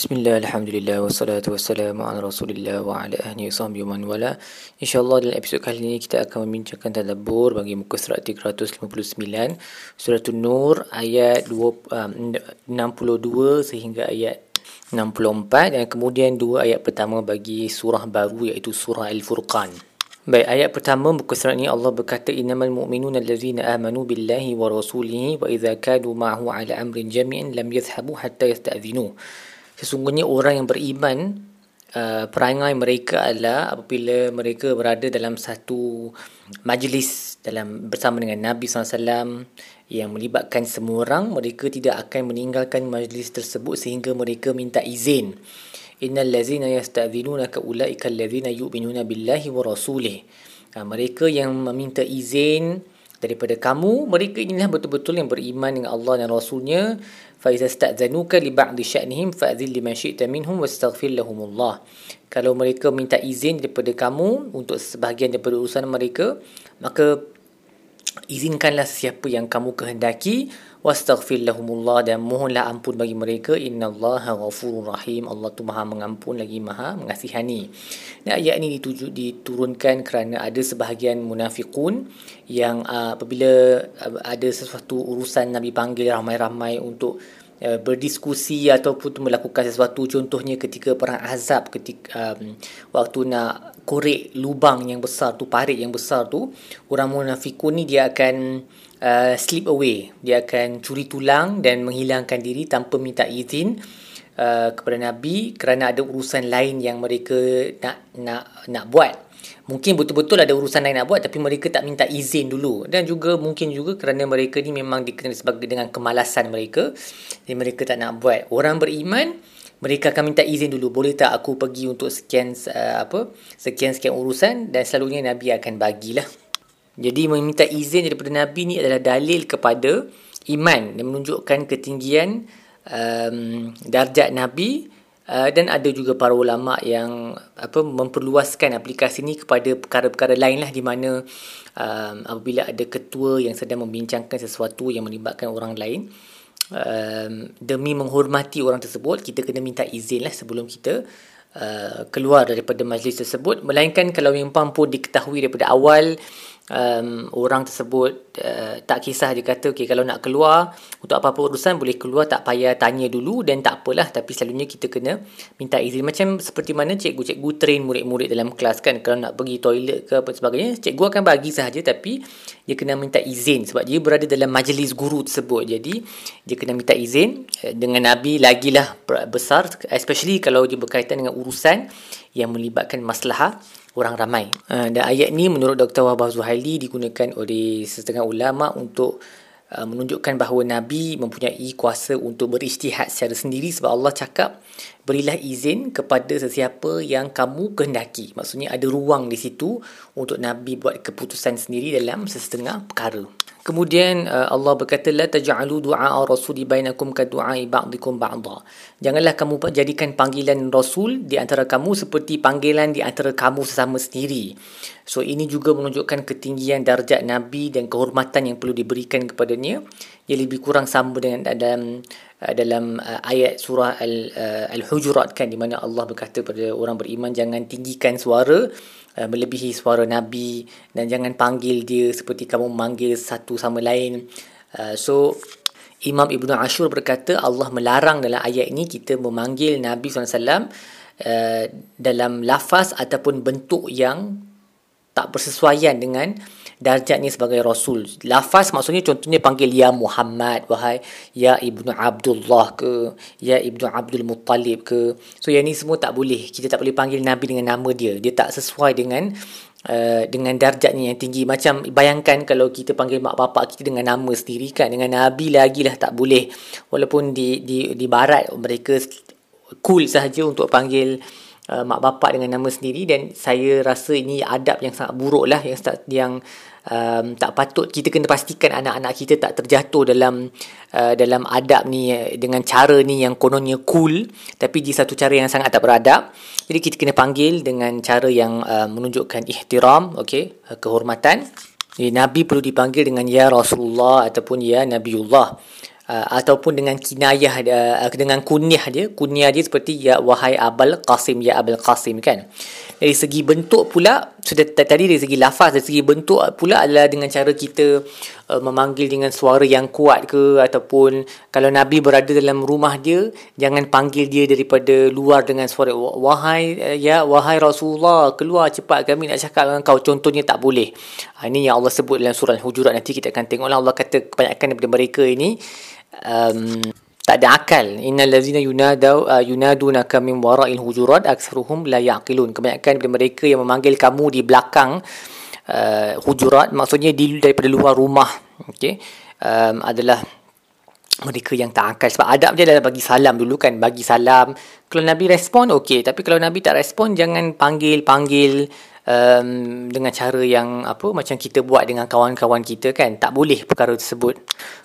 Bismillah, Alhamdulillah, wassalatu wassalamu ala rasulillah wa ala ahli sahbihi wa man wala. InsyaAllah dalam episod kali ini kita akan membincangkan tadabur bagi muka surat 359 Surat Nur ayat 2, um, 62 sehingga ayat 64 Dan kemudian dua ayat pertama bagi surah baru iaitu surah Al-Furqan. Baik, ayat pertama muka surat ini Allah berkata Innamal mu'minun allazina amanu billahi wa rasulihi wa idha kadu ma'hu ala amrin jami'in lam yadhhabu hatta yasta'zinu Sesungguhnya orang yang beriman uh, perangai mereka adalah apabila mereka berada dalam satu majlis dalam bersama dengan Nabi SAW yang melibatkan semua orang mereka tidak akan meninggalkan majlis tersebut sehingga mereka minta izin. Innal ladzina yasta'dhinunaka ulaika alladzina yu'minuna billahi wa rasulih. Uh, mereka yang meminta izin daripada kamu mereka inilah betul-betul yang beriman dengan Allah dan Rasulnya. Fa iza sta'zanuka li ba'di sya'nihim fa adhil liman syi'ta minhum wastaghfir lahumullah. Kalau mereka minta izin daripada kamu untuk sebahagian daripada urusan mereka maka izinkanlah siapa yang kamu kehendaki wastaghfir lahumullah dan mohonlah ampun bagi mereka. Innallaha ghafurur rahim. Allah tu Maha mengampun lagi Maha mengasihani. Dan ayat ini dituju, diturunkan kerana ada sebahagian munafiqun yang uh, apabila uh, ada sesuatu urusan Nabi panggil ramai-ramai untuk uh, berdiskusi ataupun melakukan sesuatu. Contohnya ketika perang azab ketika um, waktu nak korek lubang yang besar tu parit yang besar tu orang munafikun ni dia akan uh, slip away. Dia akan curi tulang dan menghilangkan diri tanpa minta izin uh, kepada nabi kerana ada urusan lain yang mereka nak nak nak buat. Mungkin betul-betul ada urusan lain nak buat tapi mereka tak minta izin dulu. Dan juga mungkin juga kerana mereka ni memang dikenali sebagai dengan kemalasan mereka jadi mereka tak nak buat. Orang beriman mereka akan minta izin dulu. Boleh tak aku pergi untuk sekian uh, apa sekian sekian urusan dan selalunya nabi akan bagilah jadi meminta izin daripada Nabi ni adalah dalil kepada iman dan menunjukkan ketinggian um, darjat Nabi uh, dan ada juga para ulama yang apa memperluaskan aplikasi ni kepada perkara-perkara lain lah di mana um, apabila ada ketua yang sedang membincangkan sesuatu yang melibatkan orang lain um, demi menghormati orang tersebut kita kena minta izin lah sebelum kita uh, keluar daripada majlis tersebut. Melainkan kalau yang pun diketahui daripada awal um, orang tersebut uh, tak kisah dia kata okay, kalau nak keluar untuk apa-apa urusan boleh keluar tak payah tanya dulu dan tak apalah. Tapi selalunya kita kena minta izin. Macam seperti mana cikgu-cikgu train murid-murid dalam kelas kan kalau nak pergi toilet ke apa sebagainya cikgu akan bagi sahaja tapi dia kena minta izin sebab dia berada dalam majlis guru tersebut. Jadi dia kena minta izin uh, dengan Nabi lagilah besar especially kalau dia berkaitan dengan urusan yang melibatkan masalah orang ramai. Uh, dan ayat ni menurut Dr. Wahbah Zuhaili digunakan oleh setengah ulama untuk uh, menunjukkan bahawa Nabi mempunyai kuasa untuk beristihad secara sendiri sebab Allah cakap berilah izin kepada sesiapa yang kamu kehendaki. Maksudnya ada ruang di situ untuk Nabi buat keputusan sendiri dalam sesetengah perkara. Kemudian uh, Allah berkata la taj'alu du'a rasuli bainakum ka du'a ba'dikum ba'dha. Janganlah kamu jadikan panggilan rasul di antara kamu seperti panggilan di antara kamu sesama sendiri. So ini juga menunjukkan ketinggian darjat nabi dan kehormatan yang perlu diberikan kepadanya. Ia lebih kurang sama dengan dalam uh, dalam uh, ayat surah al al-hujurat kan di mana Allah berkata kepada orang beriman jangan tinggikan suara melebihi suara Nabi dan jangan panggil dia seperti kamu memanggil satu sama lain. Uh, so Imam Ibn Ashur berkata Allah melarang dalam ayat ini kita memanggil Nabi SAW uh, dalam lafaz ataupun bentuk yang tak bersesuaian dengan darjatnya sebagai rasul. Lafaz maksudnya contohnya panggil ya Muhammad wahai ya Ibnu Abdullah ke ya Ibnu Abdul Muttalib ke. So yang ni semua tak boleh. Kita tak boleh panggil nabi dengan nama dia. Dia tak sesuai dengan uh, dengan darjatnya yang tinggi. Macam bayangkan kalau kita panggil mak bapak kita dengan nama sendiri kan dengan nabi lagi lah tak boleh. Walaupun di di di barat mereka cool sahaja untuk panggil uh, mak bapak dengan nama sendiri dan saya rasa ini adab yang sangat buruk lah yang yang um, tak patut kita kena pastikan anak-anak kita tak terjatuh dalam uh, dalam adab ni dengan cara ni yang kononnya cool tapi di satu cara yang sangat tak beradab. Jadi kita kena panggil dengan cara yang uh, menunjukkan ihtiram okey uh, kehormatan. Jadi nabi perlu dipanggil dengan ya Rasulullah ataupun ya Nabiullah. Uh, ataupun dengan kinayah uh, dengan kunyah dia. Kunyah dia seperti ya wahai abul qasim ya abul qasim kan? Dari segi bentuk pula sudah tadi dari segi lafaz dari segi bentuk pula adalah dengan cara kita uh, memanggil dengan suara yang kuat ke ataupun kalau nabi berada dalam rumah dia jangan panggil dia daripada luar dengan suara wahai uh, ya wahai rasulullah keluar cepat kami nak cakap dengan kau contohnya tak boleh. Ha, ini yang Allah sebut dalam surah al-hujurat. Nanti kita akan tengoklah. Allah kata kebanyakan daripada mereka ini um, tak ada akal. Innal ladzina yunadu uh, yunadunaka min wara'il hujurat aktsaruhum la yaqilun. Kebanyakan daripada mereka yang memanggil kamu di belakang uh, hujurat maksudnya di daripada luar rumah okey um, adalah mereka yang tak akal. Sebab adab dia adalah bagi salam dulu kan bagi salam. Kalau nabi respon okey. Tapi kalau nabi tak respon jangan panggil panggil um, dengan cara yang apa macam kita buat dengan kawan-kawan kita kan tak boleh perkara tersebut.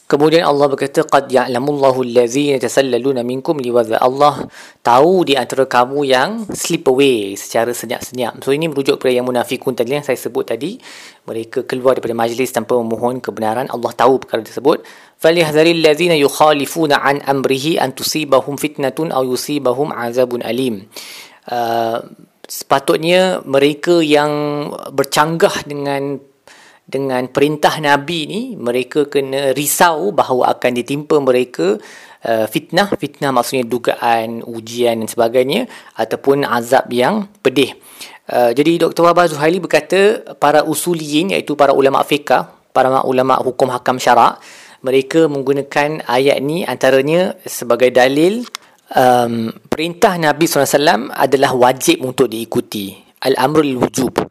Kemudian Allah berkata qad ya'lamullahu allazina tasallaluna minkum liwadha Allah tahu di antara kamu yang slip away secara senyap-senyap. So ini merujuk kepada yang munafikun tadi yang saya sebut tadi. Mereka keluar daripada majlis tanpa memohon kebenaran. Allah tahu perkara tersebut. Falyahdharil ladzina yukhalifuna an amrihi an tusibahum fitnatun aw yusibahum azabun alim. Uh, sepatutnya mereka yang bercanggah dengan dengan perintah Nabi ni mereka kena risau bahawa akan ditimpa mereka uh, fitnah fitnah maksudnya dugaan ujian dan sebagainya ataupun azab yang pedih uh, jadi Dr. Wabah Zuhaili berkata para usuliyin iaitu para ulama fiqah para ulama hukum hakam syarak mereka menggunakan ayat ni antaranya sebagai dalil um, perintah Nabi SAW adalah wajib untuk diikuti. Al-amrul wujub.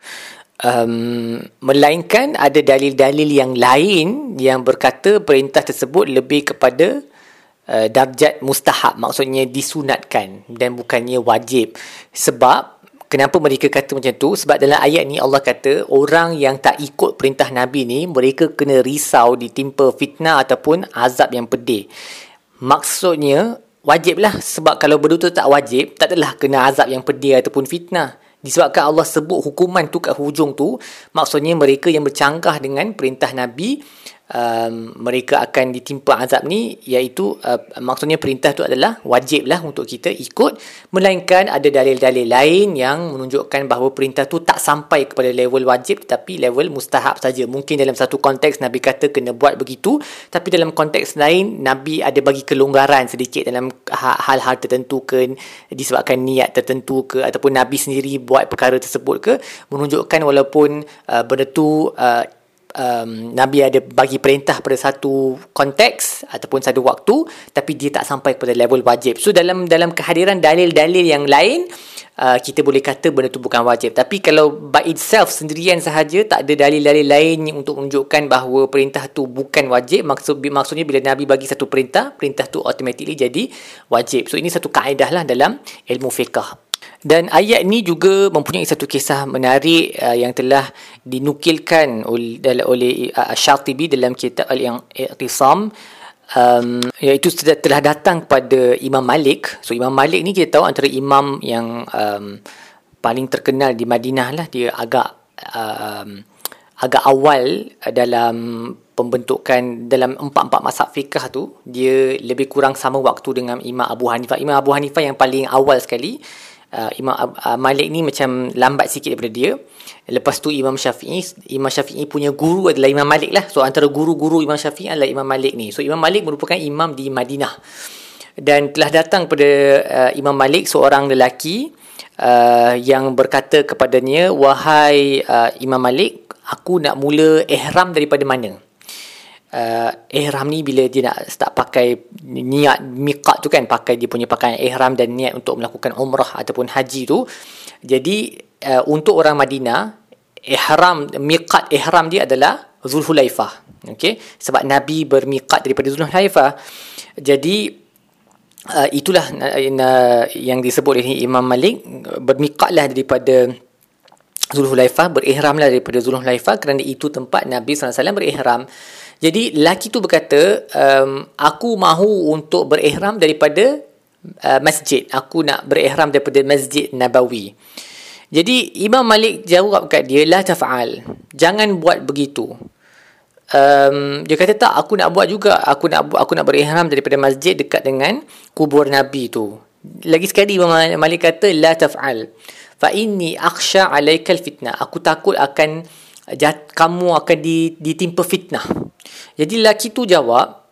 Um, melainkan ada dalil-dalil yang lain yang berkata perintah tersebut lebih kepada uh, darjat mustahab. Maksudnya disunatkan dan bukannya wajib. Sebab Kenapa mereka kata macam tu? Sebab dalam ayat ni Allah kata orang yang tak ikut perintah Nabi ni mereka kena risau ditimpa fitnah ataupun azab yang pedih. Maksudnya wajib lah sebab kalau berdua tu tak wajib tak adalah kena azab yang pedih ataupun fitnah. Disebabkan Allah sebut hukuman tu kat hujung tu maksudnya mereka yang bercanggah dengan perintah Nabi um, mereka akan ditimpa azab ni iaitu uh, maksudnya perintah tu adalah wajib lah untuk kita ikut melainkan ada dalil-dalil lain yang menunjukkan bahawa perintah tu tak sampai kepada level wajib tetapi level mustahab saja. Mungkin dalam satu konteks Nabi kata kena buat begitu tapi dalam konteks lain Nabi ada bagi kelonggaran sedikit dalam ha-, hal-hal tertentu ke disebabkan niat tertentu ke ataupun Nabi sendiri buat perkara tersebut ke menunjukkan walaupun uh, benda tu uh, um, Nabi ada bagi perintah pada satu konteks ataupun satu waktu tapi dia tak sampai kepada level wajib. So dalam dalam kehadiran dalil-dalil yang lain uh, kita boleh kata benda tu bukan wajib. Tapi kalau by itself sendirian sahaja tak ada dalil-dalil lain untuk menunjukkan bahawa perintah tu bukan wajib maksud maksudnya bila Nabi bagi satu perintah, perintah tu automatically jadi wajib. So ini satu kaedah lah dalam ilmu fiqh. Dan ayat ni juga mempunyai satu kisah menarik uh, yang telah dinukilkan oleh, oleh uh, Syatibi dalam kitab Al-Iqtisam um, iaitu telah datang kepada Imam Malik. So Imam Malik ni kita tahu antara imam yang um, paling terkenal di Madinah lah. Dia agak um, agak awal dalam pembentukan dalam empat-empat mazhab fiqh tu dia lebih kurang sama waktu dengan Imam Abu Hanifah. Imam Abu Hanifah yang paling awal sekali uh, Imam uh, Malik ni macam lambat sikit daripada dia. Lepas tu Imam Syafi'i, Imam Syafi'i punya guru adalah Imam Malik lah. So antara guru-guru Imam Syafi'i adalah Imam Malik ni. So Imam Malik merupakan imam di Madinah. Dan telah datang pada uh, Imam Malik seorang lelaki uh, yang berkata kepadanya, "Wahai uh, Imam Malik, aku nak mula ihram daripada mana?" Uh, ihram ni bila dia nak start pakai niat miqat tu kan pakai dia punya pakaian ihram dan niat untuk melakukan umrah ataupun haji tu jadi uh, untuk orang Madinah ihram miqat ihram dia adalah Zulhulaifah okey? Sebab nabi bermiqat daripada Zulhulaifah. Jadi uh, itulah uh, yang disebut oleh Imam Malik bermiqatlah daripada Zulhulaifah berihramlah daripada Zulhulaifah kerana itu tempat Nabi SAW berihram jadi lelaki tu berkata, um, aku mahu untuk berihram daripada uh, masjid. Aku nak berihram daripada Masjid Nabawi. Jadi Imam Malik jawab kat dia, la taf'al. Jangan buat begitu. um, dia kata tak aku nak buat juga aku nak aku nak berihram daripada masjid dekat dengan kubur nabi tu lagi sekali Imam Malik kata la taf'al fa inni akhsha alaikal fitnah aku takut akan kamu akan ditimpa fitnah. Jadi lelaki tu jawab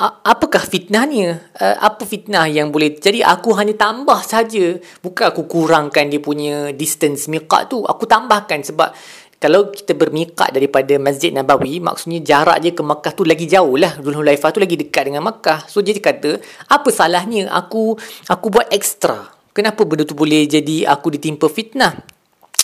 apakah fitnahnya? Apa fitnah yang boleh jadi aku hanya tambah saja. Bukan aku kurangkan dia punya distance miqat tu. Aku tambahkan sebab kalau kita bermiqat daripada Masjid Nabawi maksudnya jarak je ke Makkah tu lagi jauh lah. Dhul Hulaifah tu lagi dekat dengan Makkah. So dia kata apa salahnya aku aku buat ekstra kenapa benda tu boleh jadi aku ditimpa fitnah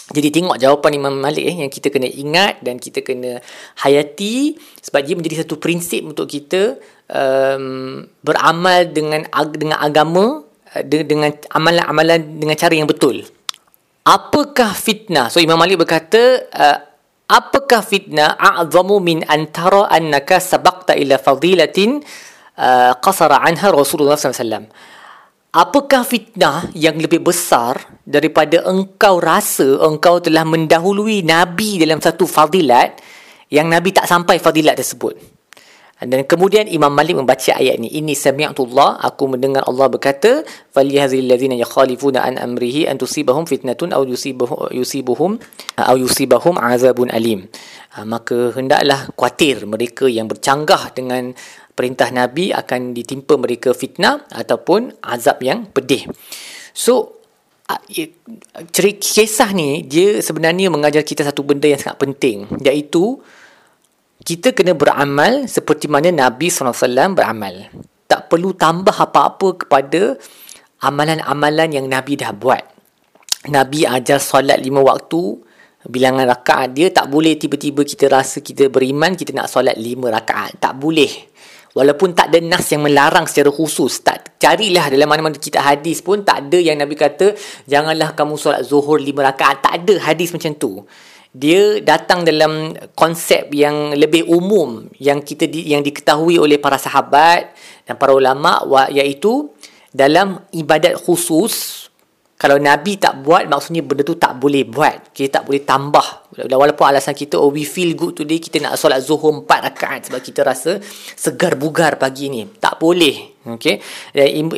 jadi tengok jawapan Imam Malik eh, yang kita kena ingat dan kita kena hayati sebab dia menjadi satu prinsip untuk kita um, beramal dengan dengan agama uh, dengan amalan-amalan dengan cara yang betul. Apakah fitnah? So Imam Malik berkata uh, apakah fitnah a'zamu min antara annaka sabaqta ila fadilatin uh, qasara anha Rasulullah SAW Apakah fitnah yang lebih besar daripada engkau rasa engkau telah mendahului Nabi dalam satu fadilat yang Nabi tak sampai fadilat tersebut? Dan kemudian Imam Malik membaca ayat ini. Ini sami'atullah, aku mendengar Allah berkata, فَلِيَهَذِي الَّذِينَ يَخَالِفُونَ عَنْ أَمْرِهِ أَنْ تُصِيبَهُمْ فِتْنَةٌ أَوْ يُصِيبَهُمْ أَوْ يُصِيبَهُمْ عَذَابٌ أَلِيمٌ Maka hendaklah kuatir mereka yang bercanggah dengan perintah Nabi akan ditimpa mereka fitnah ataupun azab yang pedih. So cerita kisah ni dia sebenarnya mengajar kita satu benda yang sangat penting iaitu kita kena beramal seperti mana Nabi SAW beramal. Tak perlu tambah apa-apa kepada amalan-amalan yang Nabi dah buat. Nabi ajar solat lima waktu, bilangan rakaat dia tak boleh tiba-tiba kita rasa kita beriman, kita nak solat lima rakaat. Tak boleh. Walaupun tak ada nas yang melarang secara khusus. Tak carilah dalam mana-mana kita hadis pun tak ada yang Nabi kata janganlah kamu solat zuhur lima rakaat. Tak ada hadis macam tu. Dia datang dalam konsep yang lebih umum yang kita di, yang diketahui oleh para sahabat dan para ulama iaitu dalam ibadat khusus kalau Nabi tak buat maksudnya benda tu tak boleh buat. Kita tak boleh tambah. Walaupun alasan kita oh we feel good today kita nak solat zuhur empat rakaat sebab kita rasa segar bugar pagi ni. Tak boleh. Okey?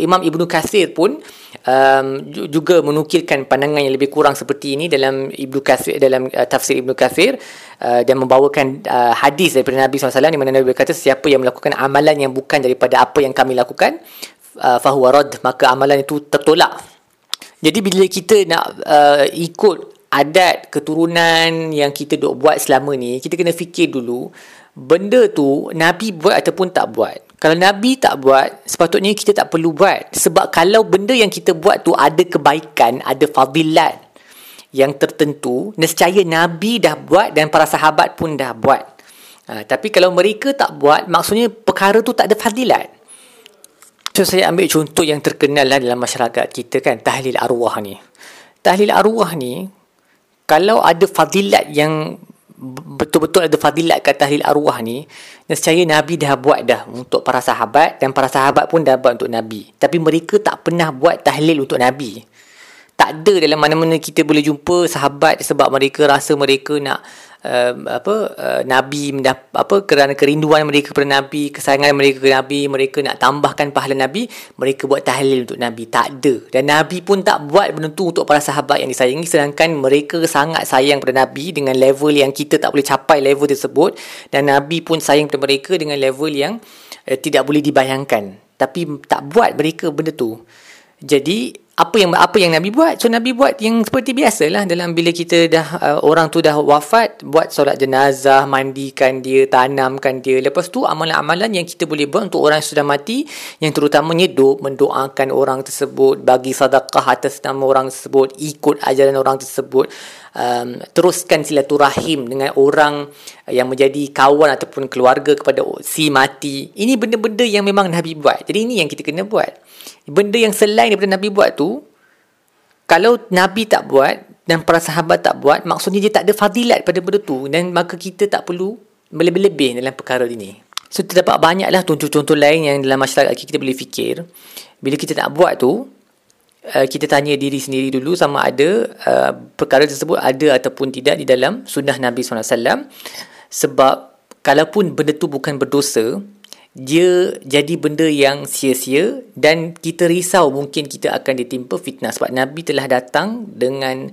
Imam Ibnu Katsir pun um, juga menukilkan pandangan yang lebih kurang seperti ini dalam Ibnu Katsir dalam uh, tafsir Ibnu Katsir. Uh, dan membawakan uh, hadis daripada Nabi SAW di mana Nabi berkata siapa yang melakukan amalan yang bukan daripada apa yang kami lakukan uh, fahuwa rad maka amalan itu tertolak jadi bila kita nak uh, ikut adat keturunan yang kita duk buat selama ni, kita kena fikir dulu benda tu Nabi buat ataupun tak buat. Kalau Nabi tak buat, sepatutnya kita tak perlu buat. Sebab kalau benda yang kita buat tu ada kebaikan, ada fadilat yang tertentu, nescaya Nabi dah buat dan para sahabat pun dah buat. Ha, tapi kalau mereka tak buat, maksudnya perkara tu tak ada fadilat. So saya ambil contoh yang terkenal lah dalam masyarakat kita kan tahlil arwah ni. Tahlil arwah ni kalau ada fadilat yang betul-betul ada fadilat kat tahlil arwah ni nescaya Nabi dah buat dah untuk para sahabat dan para sahabat pun dah buat untuk Nabi. Tapi mereka tak pernah buat tahlil untuk Nabi. Tak ada dalam mana-mana kita boleh jumpa sahabat sebab mereka rasa mereka nak uh, apa uh, nabi mendap, apa kerana kerinduan mereka kepada nabi kesayangan mereka kepada nabi mereka nak tambahkan pahala nabi mereka buat tahlil untuk nabi. Tak ada. Dan nabi pun tak buat benda tu untuk para sahabat yang disayangi sedangkan mereka sangat sayang pada nabi dengan level yang kita tak boleh capai level tersebut. Dan nabi pun sayang pada mereka dengan level yang uh, tidak boleh dibayangkan. Tapi tak buat mereka benda tu. Jadi apa yang apa yang Nabi buat? So Nabi buat yang seperti biasalah. Dalam bila kita dah uh, orang tu dah wafat buat solat jenazah mandikan dia tanamkan dia. Lepas tu amalan-amalan yang kita boleh buat untuk orang yang sudah mati yang terutamanya do mendoakan orang tersebut bagi sedekah atas nama orang tersebut ikut ajaran orang tersebut. Um, teruskan silaturahim dengan orang yang menjadi kawan ataupun keluarga kepada si mati. Ini benda-benda yang memang Nabi buat. Jadi ini yang kita kena buat benda yang selain daripada Nabi buat tu kalau Nabi tak buat dan para sahabat tak buat maksudnya dia tak ada fadilat pada benda tu dan maka kita tak perlu melebih-lebih dalam perkara ini. So terdapat banyaklah contoh-contoh lain yang dalam masyarakat kita boleh fikir. Bila kita tak buat tu uh, kita tanya diri sendiri dulu sama ada uh, perkara tersebut ada ataupun tidak di dalam sunnah Nabi SAW sebab kalaupun benda tu bukan berdosa dia jadi benda yang sia-sia dan kita risau mungkin kita akan ditimpa fitnah. Sebab Nabi telah datang dengan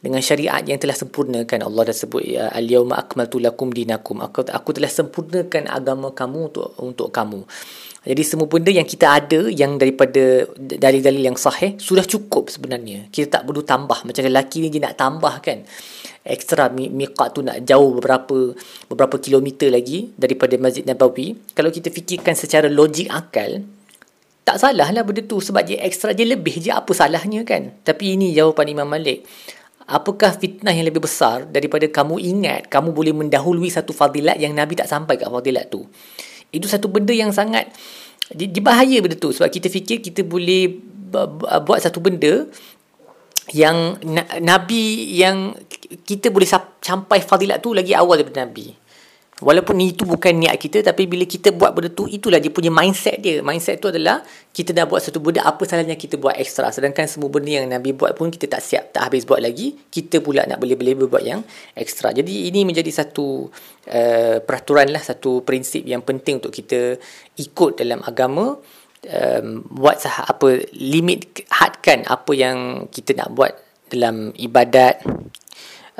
dengan syariat yang telah sempurnakan. Allah dah sebut ya al-yauma akmaltu lakum dinakum. Aku aku telah sempurnakan agama kamu untuk untuk kamu. Jadi semua benda yang kita ada yang daripada dalil-dalil yang sahih sudah cukup sebenarnya. Kita tak perlu tambah. Macam lelaki ni dia nak tambah kan ekstra miqat tu nak jauh beberapa beberapa kilometer lagi daripada Masjid Nabawi. Kalau kita fikirkan secara logik akal tak salah lah benda tu sebab dia ekstra dia lebih je apa salahnya kan. Tapi ini jawapan Imam Malik. Apakah fitnah yang lebih besar daripada kamu ingat kamu boleh mendahului satu fadilat yang Nabi tak sampai kat fadilat tu. Itu satu benda yang sangat dibahaya benda tu. Sebab kita fikir kita boleh buat satu benda yang Nabi yang kita boleh sampai fadilat tu lagi awal daripada Nabi. Walaupun itu bukan niat kita tapi bila kita buat benda tu itulah dia punya mindset dia. Mindset tu adalah kita dah buat satu benda apa salahnya kita buat ekstra sedangkan semua benda yang Nabi buat pun kita tak siap tak habis buat lagi kita pula nak boleh-boleh buat yang ekstra. Jadi ini menjadi satu uh, peraturan lah satu prinsip yang penting untuk kita ikut dalam agama um, buat sah apa limit hadkan apa yang kita nak buat dalam ibadat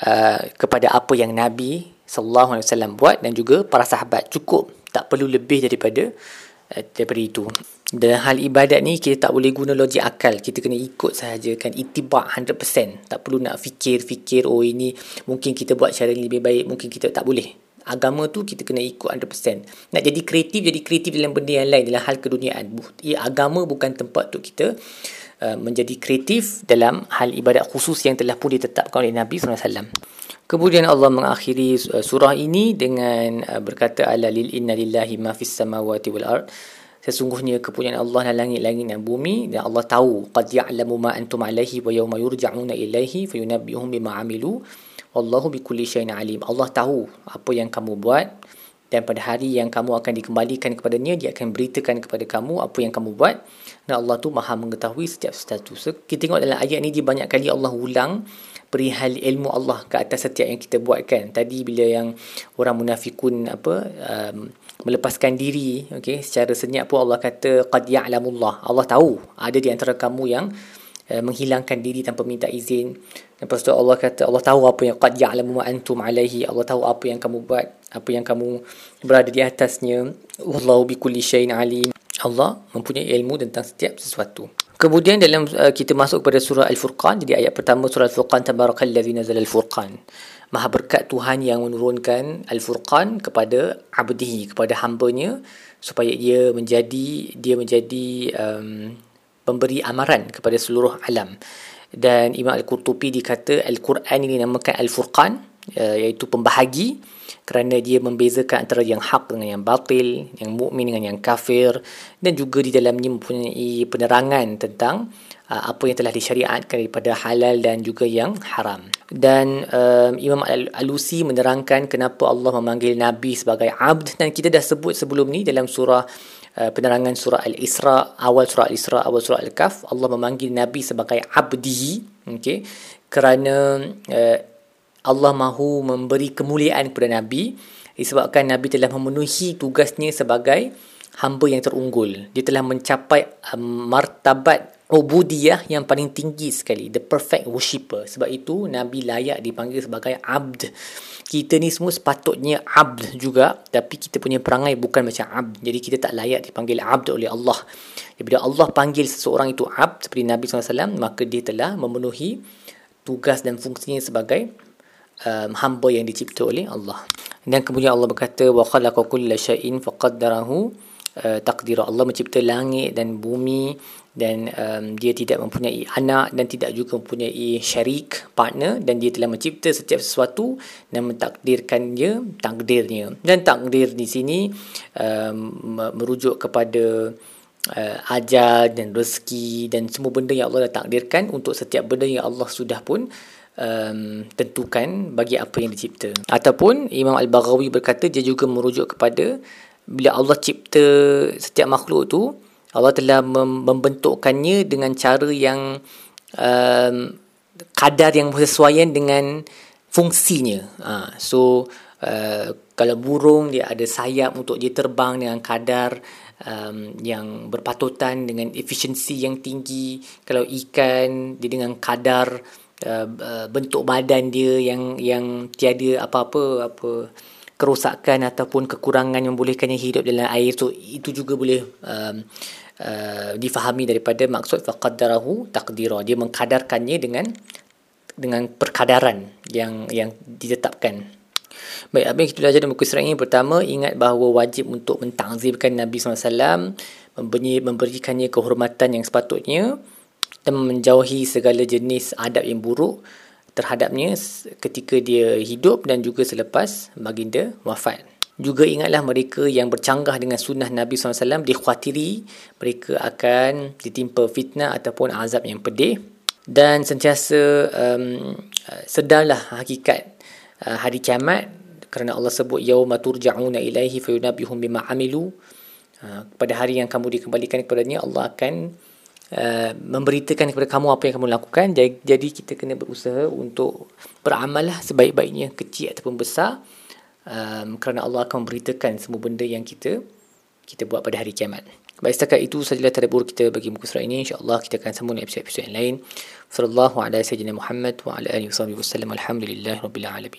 uh, kepada apa yang Nabi sallallahu alaihi wasallam buat dan juga para sahabat. Cukup tak perlu lebih daripada uh, daripada itu. Dalam hal ibadat ni kita tak boleh guna logik akal. Kita kena ikut sahaja kan itibak 100% tak perlu nak fikir-fikir oh ini mungkin kita buat cara yang lebih baik mungkin kita tak boleh agama tu kita kena ikut 100% nak jadi kreatif jadi kreatif dalam benda yang lain dalam hal keduniaan. Ia agama bukan tempat untuk kita uh, menjadi kreatif dalam hal ibadat khusus yang telah pun ditetapkan oleh Nabi SAW Kemudian Allah mengakhiri uh, surah ini dengan uh, berkata ala lil inna lillahi ma fis samawati wal ard. Sesungguhnya kepunyaan Allah dalam langit-langit dan bumi dan Allah tahu qad ya'lamu ma antum alaihi wa yawma yurja'una ilaihi fayunabbihum bima amilu wallahu bikulli syai'in alim. Allah tahu apa yang kamu buat dan pada hari yang kamu akan dikembalikan kepadanya dia akan beritakan kepada kamu apa yang kamu buat dan Allah tu maha mengetahui setiap status. So, kita tengok dalam ayat ni dia banyak kali Allah ulang perihal ilmu Allah ke atas setiap yang kita buat kan tadi bila yang orang munafikun apa um, melepaskan diri okey secara senyap pun Allah kata qad ya'lamullah Allah tahu ada di antara kamu yang uh, menghilangkan diri tanpa minta izin. Lepas tu Allah kata Allah tahu apa yang qad ya'lamu ma antum alaihi Allah tahu apa yang kamu buat apa yang kamu berada di atasnya. Wallahu bikulli syai'in alim. Allah mempunyai ilmu tentang setiap sesuatu. Kemudian dalam uh, kita masuk pada surah Al-Furqan, jadi ayat pertama surah Al-Furqan tabarakalladzi nazala Al-Furqan. Maha berkat Tuhan yang menurunkan Al-Furqan kepada abdihi, kepada hamba-Nya supaya dia menjadi dia menjadi um, pemberi amaran kepada seluruh alam. Dan Imam Al-Qurtubi dikata Al-Quran ini namakan Al-Furqan uh, iaitu pembahagi kerana dia membezakan antara yang hak dengan yang batil, yang mukmin dengan yang kafir dan juga di dalamnya mempunyai penerangan tentang uh, apa yang telah disyariatkan daripada halal dan juga yang haram. Dan um, Imam Al-Alusi menerangkan kenapa Allah memanggil Nabi sebagai abd dan kita dah sebut sebelum ni dalam surah uh, penerangan surah Al-Isra, awal surah Al-Isra, awal surah Al-Kaf, Allah memanggil Nabi sebagai abdi, okay? kerana uh, Allah mahu memberi kemuliaan kepada Nabi disebabkan Nabi telah memenuhi tugasnya sebagai hamba yang terunggul. Dia telah mencapai um, martabat ubudiyah yang paling tinggi sekali. The perfect worshipper. Sebab itu Nabi layak dipanggil sebagai abd. Kita ni semua sepatutnya abd juga. Tapi kita punya perangai bukan macam abd. Jadi kita tak layak dipanggil abd oleh Allah. Bila Allah panggil seseorang itu abd seperti Nabi SAW. Maka dia telah memenuhi tugas dan fungsinya sebagai um, hamba yang dicipta oleh Allah. Dan kemudian Allah berkata wa khalaqa kulla shay'in faqaddarahu uh, taqdira. Allah mencipta langit dan bumi dan um, dia tidak mempunyai anak dan tidak juga mempunyai syarik partner dan dia telah mencipta setiap sesuatu dan mentakdirkannya takdirnya. Dan takdir di sini um, merujuk kepada uh, ajal dan rezeki dan semua benda yang Allah dah takdirkan untuk setiap benda yang Allah sudah pun um, tentukan bagi apa yang dicipta. Ataupun Imam Al-Baghawi berkata dia juga merujuk kepada bila Allah cipta setiap makhluk tu Allah telah mem- membentukkannya dengan cara yang um, kadar yang bersesuaian dengan fungsinya. Ha, so uh, kalau burung dia ada sayap untuk dia terbang dengan kadar um, yang berpatutan dengan efisiensi yang tinggi kalau ikan dia dengan kadar uh, uh, bentuk badan dia yang yang tiada apa-apa apa kerosakan ataupun kekurangan yang membolehkannya hidup dalam air tu itu juga boleh um, uh, difahami daripada maksud faqaddarahu taqdira dia mengkadarkannya dengan dengan perkadaran yang yang ditetapkan. Baik, apa yang kita belajar dalam buku surat ini pertama ingat bahawa wajib untuk mentangzimkan Nabi SAW memberi, memberikannya kehormatan yang sepatutnya dan menjauhi segala jenis adab yang buruk terhadapnya ketika dia hidup dan juga selepas baginda wafat. Juga ingatlah mereka yang bercanggah dengan sunnah Nabi SAW dikhawatiri mereka akan ditimpa fitnah ataupun azab yang pedih. Dan sentiasa um, sedarlah hakikat uh, hari kiamat kerana Allah sebut yauma turja'una ilaihi fayunabihum bima amilu. Uh, pada hari yang kamu dikembalikan kepadanya Allah akan uh, memberitakan kepada kamu apa yang kamu lakukan. Jadi, jadi kita kena berusaha untuk beramal lah sebaik-baiknya kecil ataupun besar um, kerana Allah akan memberitakan semua benda yang kita kita buat pada hari kiamat Baik setakat itu sajalah tadabbur kita bagi muka surat ini. InsyaAllah kita akan sambung episod-episod yang lain. Sallallahu ala sayyidina Muhammad wa ala alihi wa sallam. Alhamdulillah Rabbil Alamin.